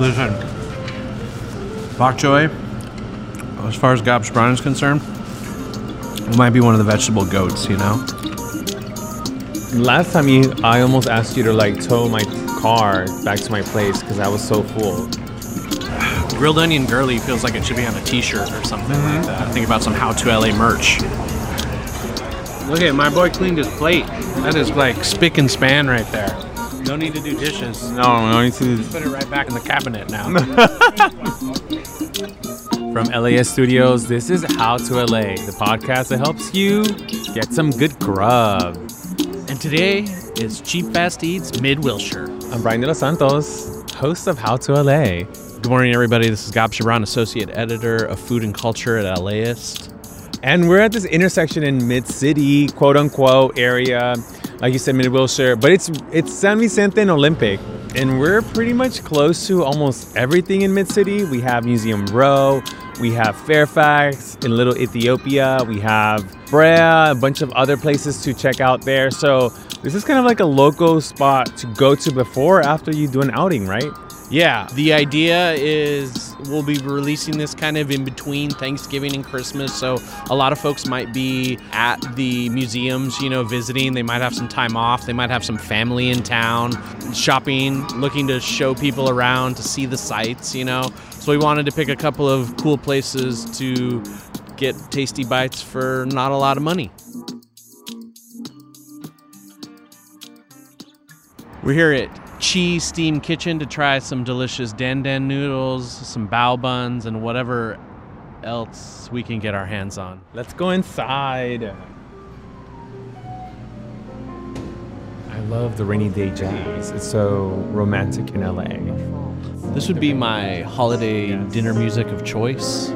Listen, bok choy, as far as Gab Chabrán is concerned, it might be one of the vegetable goats, you know? Last time you, I almost asked you to like tow my car back to my place because I was so full. Grilled onion girly feels like it should be on a t-shirt or something like mm-hmm. that. Think about some How to LA merch. Look at my boy cleaned his plate. That is like spick and span right there. No need to do dishes. No, no need to. Put it right back in the cabinet now. From LAist Studios, this is How to LA, the podcast that helps you get some good grub. and today is Cheap Fast Eats Mid Wilshire. I'm Brian De Los Santos, host of How to LA. Good morning, everybody. This is Gab Chabrán, Associate Editor of Food and Culture at LAist. And we're at this intersection in mid city, quote unquote, area. Like you said, mid Wilshire, but it's it's San Vicente and Olympic. And we're pretty much close to almost everything in mid city. We have Museum Row, we have Fairfax, in Little Ethiopia, we have Brea, a bunch of other places to check out there. So this is kind of like a local spot to go to before or after you do an outing, right? Yeah, the idea is we'll be releasing this kind of in between Thanksgiving and Christmas. So a lot of folks might be at the museums, you know, visiting. They might have some time off. They might have some family in town, shopping, looking to show people around, to see the sights, you know. So we wanted to pick a couple of cool places to get tasty bites for not a lot of money. We're here at Qi Steam Kitchen to try some delicious dan dan noodles, some bao buns, and whatever else we can get our hands on. Let's go inside. I love the rainy day jazz. It's so romantic in LA. This would be my holiday dinner music of choice.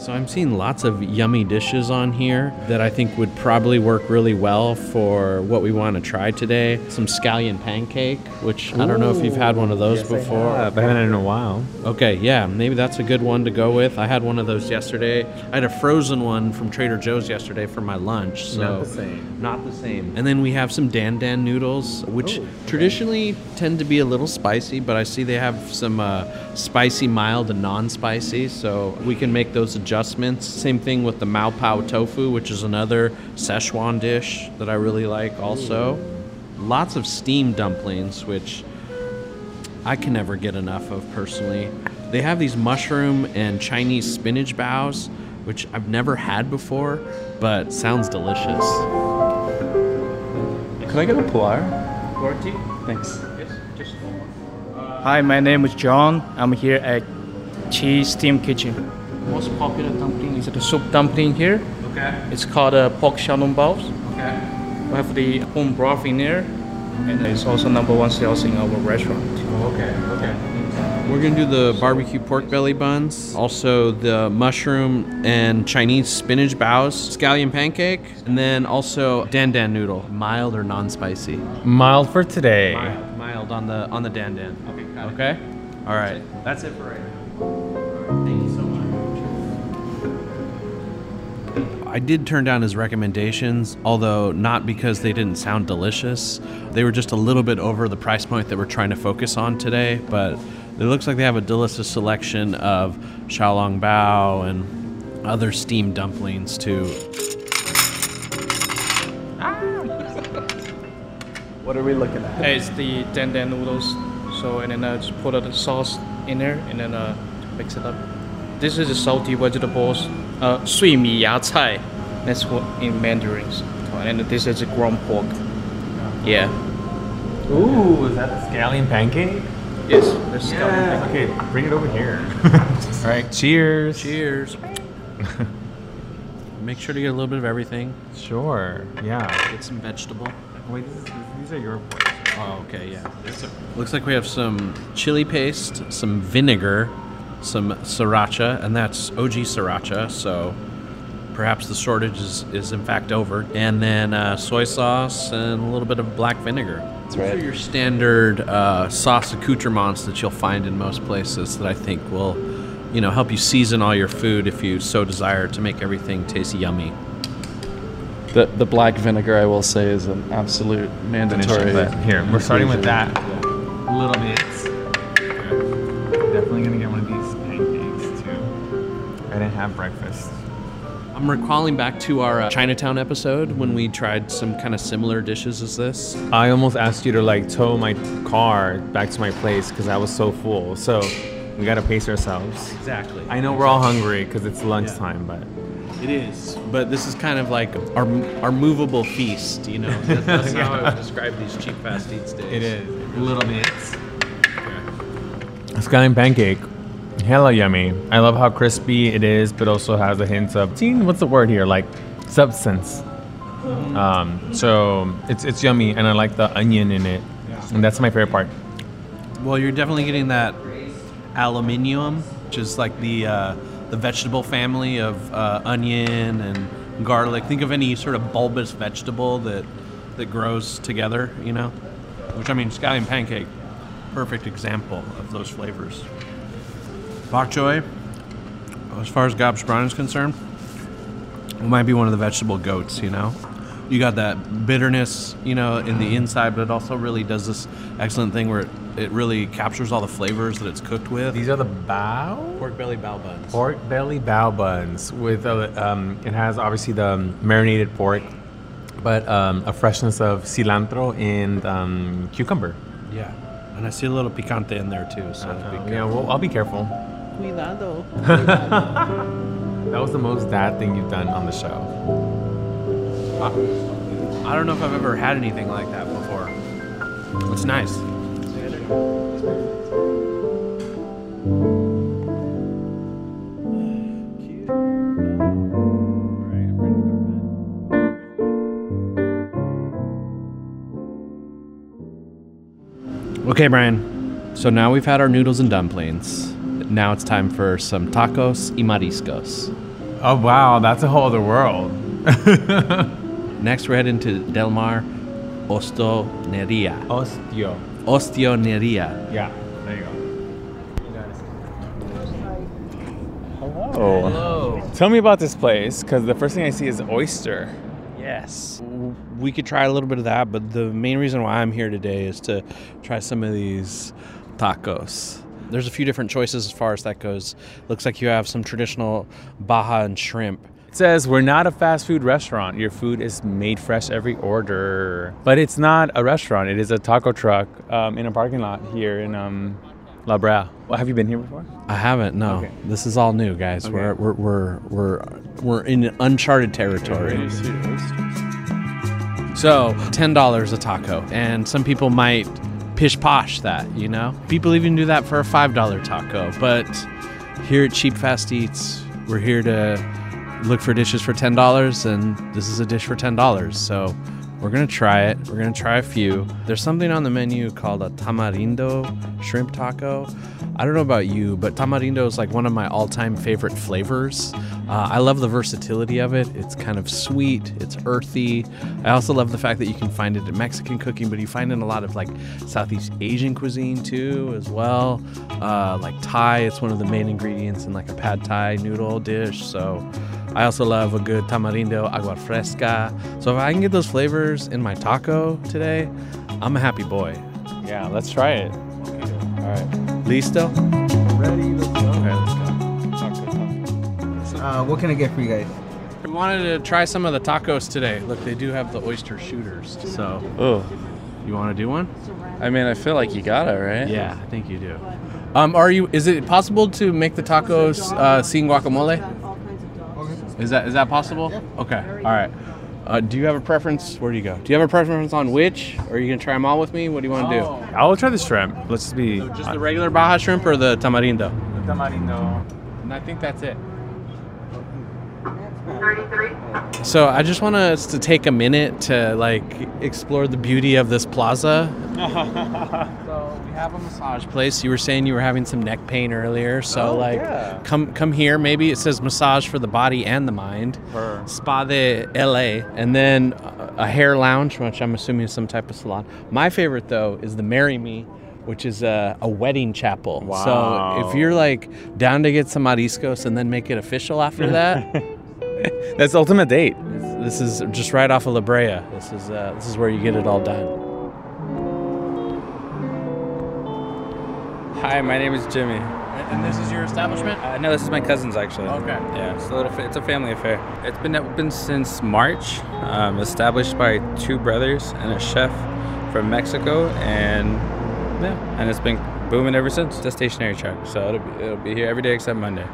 So I'm seeing lots of yummy dishes on here that I think would probably work really well for what we want to try today. Some scallion pancake, which I don't know if you've had one of those before. I haven't had it in a while. Okay, yeah, maybe that's a good one to go with. I had one of those yesterday. I had a frozen one from Trader Joe's yesterday for my lunch. So Not the same. Not the same. And then we have some dan dan noodles, which traditionally tend to be a little spicy, but I see they have some uh, spicy, mild, and non-spicy, so we can make those adjustments. Same thing with the Mapo tofu, which is another Szechuan dish that I really like. Also, lots of steamed dumplings, which I can never get enough of personally. They have these mushroom and Chinese spinach baos, which I've never had before, but sounds delicious. Can I get a puar? Forty? Thanks. Yes, just one. Hi, my name is John. I'm here at Qi Steam Kitchen. Most popular dumpling is the soup dumpling here. Okay. It's called uh, pork xiaolong baos. Okay. We have the home broth in there, and it's also number one sales in our restaurant. Okay. Okay. We're gonna do the barbecue pork belly buns, also the mushroom and Chinese spinach baos, scallion pancake, and then also dan dan noodle, mild or non-spicy. Mild for today. Mild, mild on the on the dan dan. Okay. Okay. All right. That's it for right now. I did turn down his recommendations, although not because they didn't sound delicious. They were just a little bit over the price point that we're trying to focus on today, but it looks like they have a delicious selection of xiaolong bao and other steamed dumplings too. What are we looking at? It's the dan dan noodles. So and then uh, just put the sauce in there and then uh, mix it up. This is the salty vegetables uh, sui mi. That's what in Mandarin. And this is ground pork. Yeah. Ooh, is that scallion pancake? Yes, there's yeah. scallion pancake. Okay, bring it over here. All right, cheers. Cheers. Make sure to get a little bit of everything. Sure. Yeah. Get some vegetable. Oh, wait, this is, these are your boys. Oh, okay, yeah. Yes, Looks like we have some chili paste, some vinegar, some sriracha, and that's OG sriracha, so perhaps the shortage is, is in fact over. And then uh, soy sauce and a little bit of black vinegar. That's right. Those are your standard uh, sauce accoutrements that you'll find in most places that I think will, you know, help you season all your food if you so desire to make everything taste yummy. The the black vinegar, I will say, is an absolute mandatory. Here, we're starting with that. Little bits. Have breakfast. I'm recalling back to our uh, Chinatown episode when we tried some kind of similar dishes as this. I almost asked you to like tow my car back to my place because I was so full. So we gotta pace ourselves. Exactly. I know we're all hungry because it's lunchtime, but It is, but this is kind of like our our movable feast. You know, That- that's how I would describe these cheap fast eats days. it is little bits. Scallion pancake, hella yummy. I love how crispy it is, but also has a hint of teen. What's the word here? Like substance. Um, so it's it's yummy, and I like the onion in it, and that's my favorite part. Well, you're definitely getting that allium, which is like the uh, the vegetable family of uh, onion and garlic. Think of any sort of bulbous vegetable that that grows together. You know, which I mean, scallion pancake, perfect example of those flavors. Bok choy, as far as Gab Chabrán is concerned, it might be one of the vegetable goats. You know. You got that bitterness, you know, in the inside, but it also really does this excellent thing where it, it really captures all the flavors that it's cooked with. These are the bao pork belly bao buns. pork belly bao buns with a, um, it has obviously the marinated pork, but um, a freshness of cilantro and um, cucumber. Yeah, and I see a little picante in there too. So be Yeah, well, I'll be careful. Cuidado. That was the most dad thing you've done on the show. I don't know if I've ever had anything like that before. It's nice. Okay, Brian. So now we've had our noodles and dumplings. Now it's time for some tacos y mariscos. Oh wow, that's a whole other world. Next, we're heading to Del Mar Ostoneria. Ostio. Ostioneria. Yeah, there you go. Oh, Hello. Tell me about this place, because the first thing I see is oyster. Yes. We could try a little bit of that, but the main reason why I'm here today is to try some of these tacos. There's a few different choices as far as that goes. Looks like you have some traditional baja and shrimp. It says we're not a fast food restaurant. Your food is made fresh every order. But it's not a restaurant. It is a taco truck um, in a parking lot here in um, La Brea. Well, have you been here before? I haven't. No, Okay. this is all new, guys. We're, we're we're we're we're in uncharted territory. So ten dollars a taco, and some people might pish posh that. You know, people even do that for a five dollar taco. But here at Cheap Fast Eats, we're here to look for dishes for ten dollars, and this is a dish for ten dollars. So we're gonna try it. We're gonna try a few. There's something on the menu called a tamarindo shrimp taco. I don't know about you, but tamarindo is like one of my all-time favorite flavors. Uh, I love the versatility of it. It's kind of sweet. It's earthy. I also love the fact that you can find it in Mexican cooking, but you find it in a lot of like Southeast Asian cuisine too, as well. Uh, like Thai, it's one of the main ingredients in like a pad Thai noodle dish. So I also love a good tamarindo agua fresca. So if I can get those flavors in my taco today, I'm a happy boy. Yeah, let's try it. All right. Listo? Ready? Let's go. Okay, let's go. Uh, what can I get for you guys? We wanted to try some of the tacos today. Look, they do have the oyster shooters. So, oh. you want to do one? I mean, I feel like you got it, right? Yeah, I think you do. Um, are you? Is it possible to make the tacos uh, sin guacamole? Is that is that possible? Okay. All right. Uh, do you have a preference? Where do you go? Do you have a preference on which? Or are you gonna try them all with me? What do you want to do? I'll try the shrimp. Let's be Just the regular Baja shrimp or the tamarindo? tamarindo. And I think that's it. So I just want us to take a minute to like explore the beauty of this plaza. so we have a massage place. You were saying you were having some neck pain earlier. So Oh, like, yeah. come come here. Maybe it says massage for the body and the mind. Her. Spa de LA, and then a hair lounge, which I'm assuming is some type of salon. My favorite though is the Marry Me. Which is a, a wedding chapel. So if you're like down to get some mariscos and then make it official after that, That's the ultimate date. this is just right off of La Brea. This is uh, this is where you get it all done. Hi, my name is Jimmy. And this is your establishment? Uh, no, this is my cousin's actually. Okay. Yeah, it's a little. Fa- it's a family affair. It's been open since March. Um, established by two brothers and a chef from Mexico, and yeah, and it's been booming ever since. It's a stationary truck, so it'll be, it'll be here every day except Monday.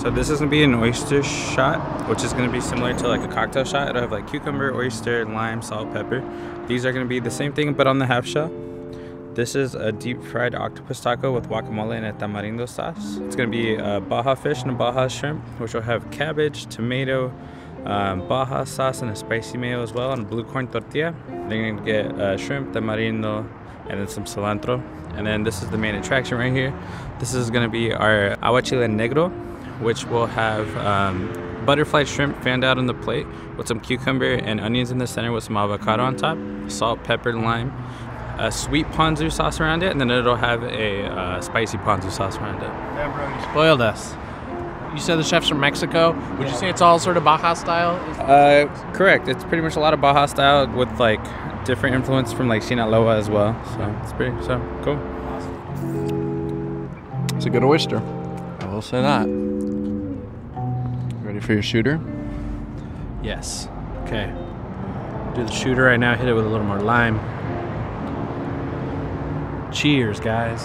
So this is gonna be an oyster shot, which is gonna be similar to like a cocktail shot. It'll have like cucumber, oyster, lime, salt, pepper. These are gonna be the same thing, but on the half shell. This is a deep fried octopus taco with guacamole and a tamarindo sauce. It's gonna be a Baja fish and a Baja shrimp, which will have cabbage, tomato, um, Baja sauce, and a spicy mayo as well, and blue corn tortilla. Then you're gonna get uh, shrimp, tamarindo, and then some cilantro. And then this is the main attraction right here. This is gonna be our aguachile negro, which will have um, butterfly shrimp fanned out on the plate with some cucumber and onions in the center with some avocado on top, salt, pepper, and lime, a sweet ponzu sauce around it, and then it'll have a uh, spicy ponzu sauce around it. Damn, bro, you spoiled us. You said the chef's from Mexico. Would you say it's all sort of Baja style? Uh, correct. It's pretty much a lot of Baja style with like different influence from like Sinaloa as well. So it's pretty so cool. It's a good oyster. I will say that. Ready for your shooter? Yes. Okay. Do the shooter right now. Hit it with a little more lime. Cheers, guys.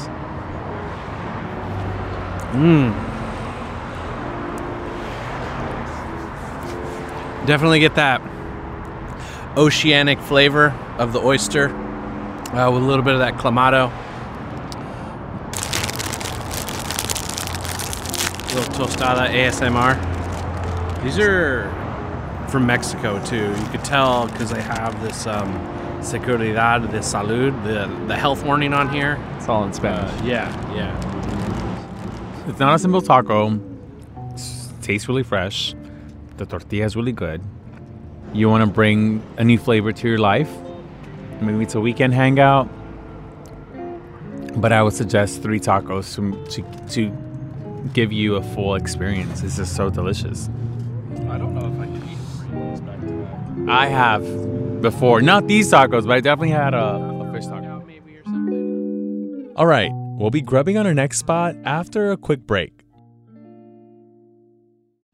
Mmm. Definitely get that oceanic flavor of the oyster uh, with a little bit of that clamato. A little tostada ASMR. These are from Mexico too. You could tell because they have this um, Seguridad de Salud, the the health warning on here. It's all in Spanish. Uh, yeah, yeah. It's not a simple taco. It tastes really fresh. The tortilla is really good. You want to bring a new flavor to your life. Maybe it's a weekend hangout. But I would suggest three tacos to, to, to give you a full experience. It's just so delicious. I have before, not these tacos, but I definitely had a, a fish taco. All right, we'll be grubbing on our next spot after a quick break.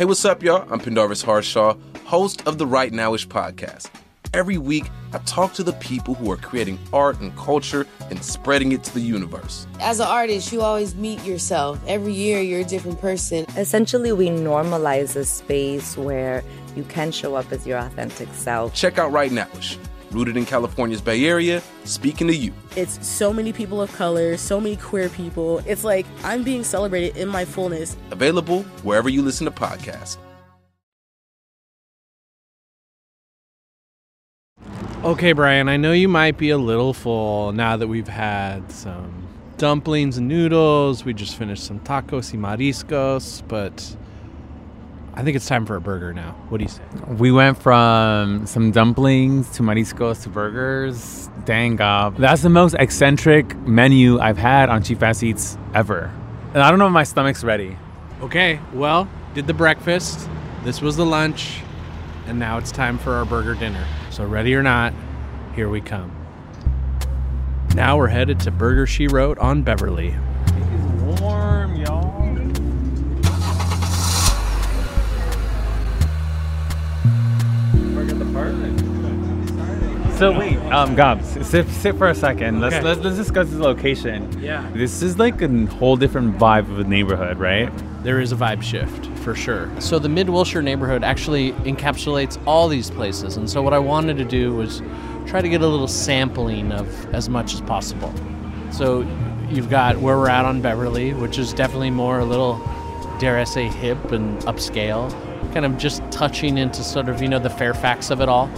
Hey, what's up, y'all? I'm Pendarvis Harshaw, host of the Right Nowish podcast. Every week, I talk to the people who are creating art and culture and spreading it to the universe. As an artist, you always meet yourself. Every year, you're a different person. Essentially, we normalize a space where you can show up as your authentic self. Check out Right Nowish, rooted in California's Bay Area, speaking to you. It's so many people of color, so many queer people. It's like I'm being celebrated in my fullness. Available wherever you listen to podcasts. Okay, Brian, I know you might be a little full now that we've had some dumplings and noodles. We just finished some tacos y mariscos, but I think it's time for a burger now. What do you say? We went from some dumplings to mariscos to burgers. Dang, God. That's the most eccentric menu I've had on Cheap Fast Eats ever. And I don't know if my stomach's ready. Okay, well, did the breakfast. This was the lunch, and now it's time for our burger dinner. So, ready or not, here we come. Now we're headed to Burger She Wrote on Beverly. So wait, um, Gabs, sit, sit for a second. Let's, Okay. let's let's discuss this location. Yeah. This is like a whole different vibe of a neighborhood, right? There is a vibe shift for sure. So the Mid Wilshire neighborhood actually encapsulates all these places, and so what I wanted to do was try to get a little sampling of as much as possible. So you've got where we're at on Beverly, which is definitely more a little, dare I say, hip and upscale, kind of just touching into sort of you know the Fairfax of it all.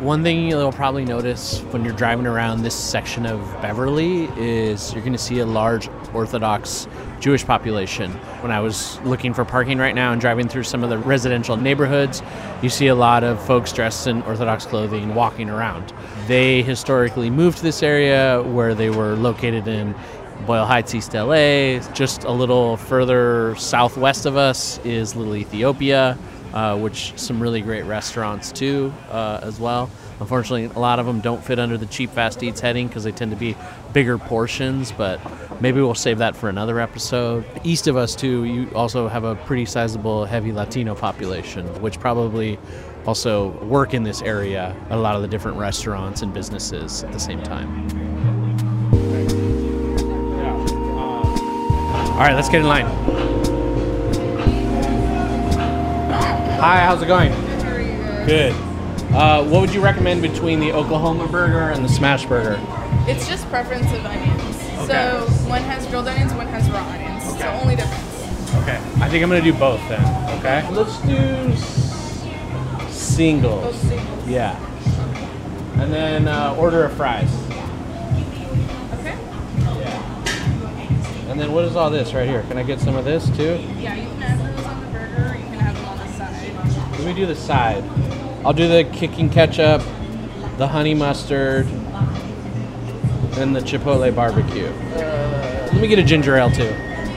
One thing you'll probably notice when you're driving around this section of Beverly is you're going to see a large Orthodox Jewish population. When I was looking for parking right now and driving through some of the residential neighborhoods, you see a lot of folks dressed in Orthodox clothing walking around. They historically moved to this area where they were located in Boyle Heights, East LA. Just a little further southwest of us is Little Ethiopia uh, which some really great restaurants too uh, as well. Unfortunately, a lot of them don't fit under the cheap fast eats heading because they tend to be bigger portions. But maybe we'll save that for another episode. East of us too, you also have a pretty sizable heavy Latino population, which probably also work in this area. A lot of the different restaurants and businesses at the same time. All right, let's get in line. Hi, how's it going? Good. Uh, what would you recommend between the Oklahoma burger and the smash burger? It's just preference of onions. So one has grilled onions, one has raw onions. So only difference. Okay. I think I'm gonna do both then. Okay. Let's do s- singles. Both singles. Yeah. And then uh, order of fries. And then what is all this right here? Can I get some of this too? Yeah, you can have those on the burger or you can have them on the side. Let me do the side. I'll do the kicking ketchup, the honey mustard, and the chipotle barbecue. Uh, let me get a ginger ale too. And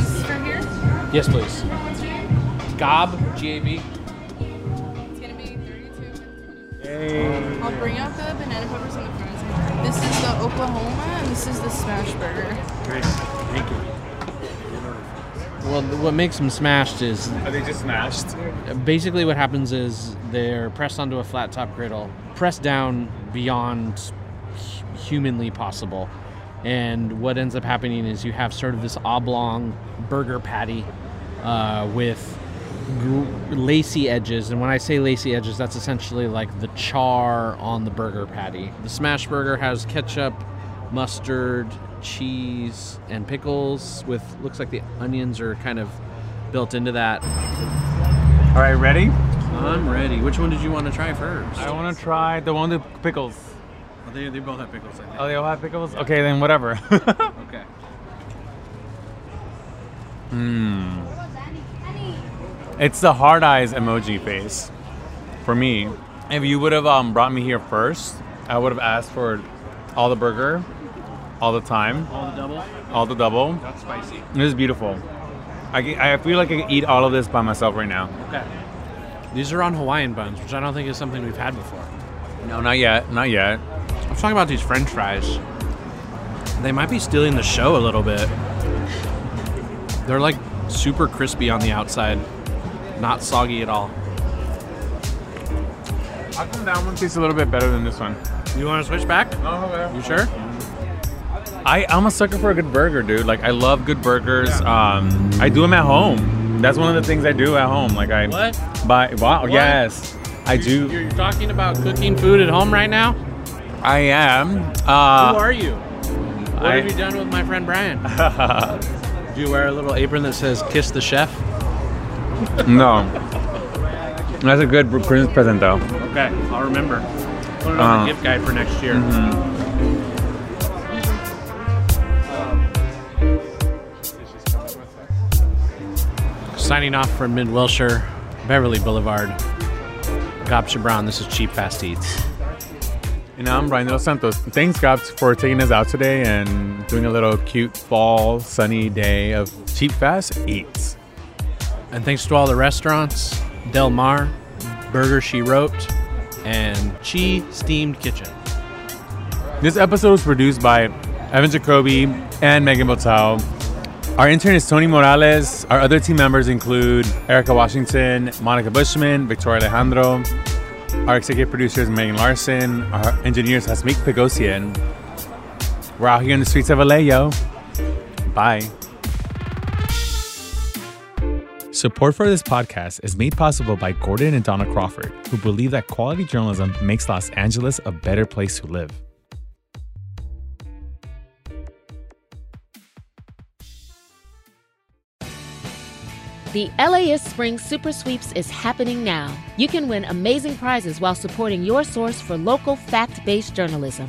this is for here. Yes, please. What's your name? Gab, G-A-B. It's gonna be 32. I'll bring out the This is the Oklahoma and this is the smash burger. Great. Thank you. Well, what makes them smashed is Are they just smashed? basically what happens is they're pressed onto a flat top griddle, pressed down beyond humanly possible. And what ends up happening is you have sort of this oblong burger patty uh, with gr- lacy edges. And when I say lacy edges, that's essentially like the char on the burger patty. The smash burger has ketchup, mustard, cheese, and pickles with looks like the onions are kind of built into that. All right, ready? I'm ready. Which one did you want to try first? I want to try the one with pickles. Oh, they, they both have pickles, I think. Oh, they all have pickles? Okay, then whatever. Okay. Mmm. It's the hard eyes emoji face for me. If you would have um, brought me here first, I would have asked for all the burger, all the time, All the double? all the double. That's spicy. It is beautiful. I, I feel like I could eat all of this by myself right now. Okay. These are on Hawaiian buns, which I don't think is something we've had before. No, not yet. Not yet. I was talking about these french fries. They might be stealing the show a little bit. They're like super crispy on the outside, not soggy at all. How come that one tastes a little bit better than this one? You want to switch back? Oh, okay. You sure? I, I'm a sucker for a good burger, dude. Like I love good burgers. Um, I do them at home. That's one of the things I do at home. Like I What? buy. Wow. What? Yes, I do. You're talking about cooking food at home right now? I am. Uh, Who are you? What I- have you done with my friend Brian? Do you wear a little apron that says "Kiss the Chef"? No. That's a good Christmas present, though. Okay, I'll remember. Put it on Uh, the gift guide for next year. Signing off from Mid Wilshire, Beverly Boulevard. Gab Chabrán, this is Cheap Fast Eats. And I'm Brian Dos Santos. Thanks, Gabs, for taking us out today and doing a little cute fall sunny day of cheap fast eats. And thanks to all the restaurants Del Mar, Burger She Wrote, and Qi Steamed Kitchen. This episode was produced by Evan Jacoby and Megan Botel. Our intern is Tony Morales. Our other team members include Erica Washington, Monica Bushman, Victoria Alejandro. Our executive producer is Megan Larson. Our engineer is Hasmik Pegosian. We're out here in the streets of LA, yo. Bye. Support for this podcast is made possible by Gordon and Donna Crawford, who believe that quality journalism makes Los Angeles a better place to live. The LAist Spring Super Sweeps is happening now. You can win amazing prizes while supporting your source for local fact based journalism.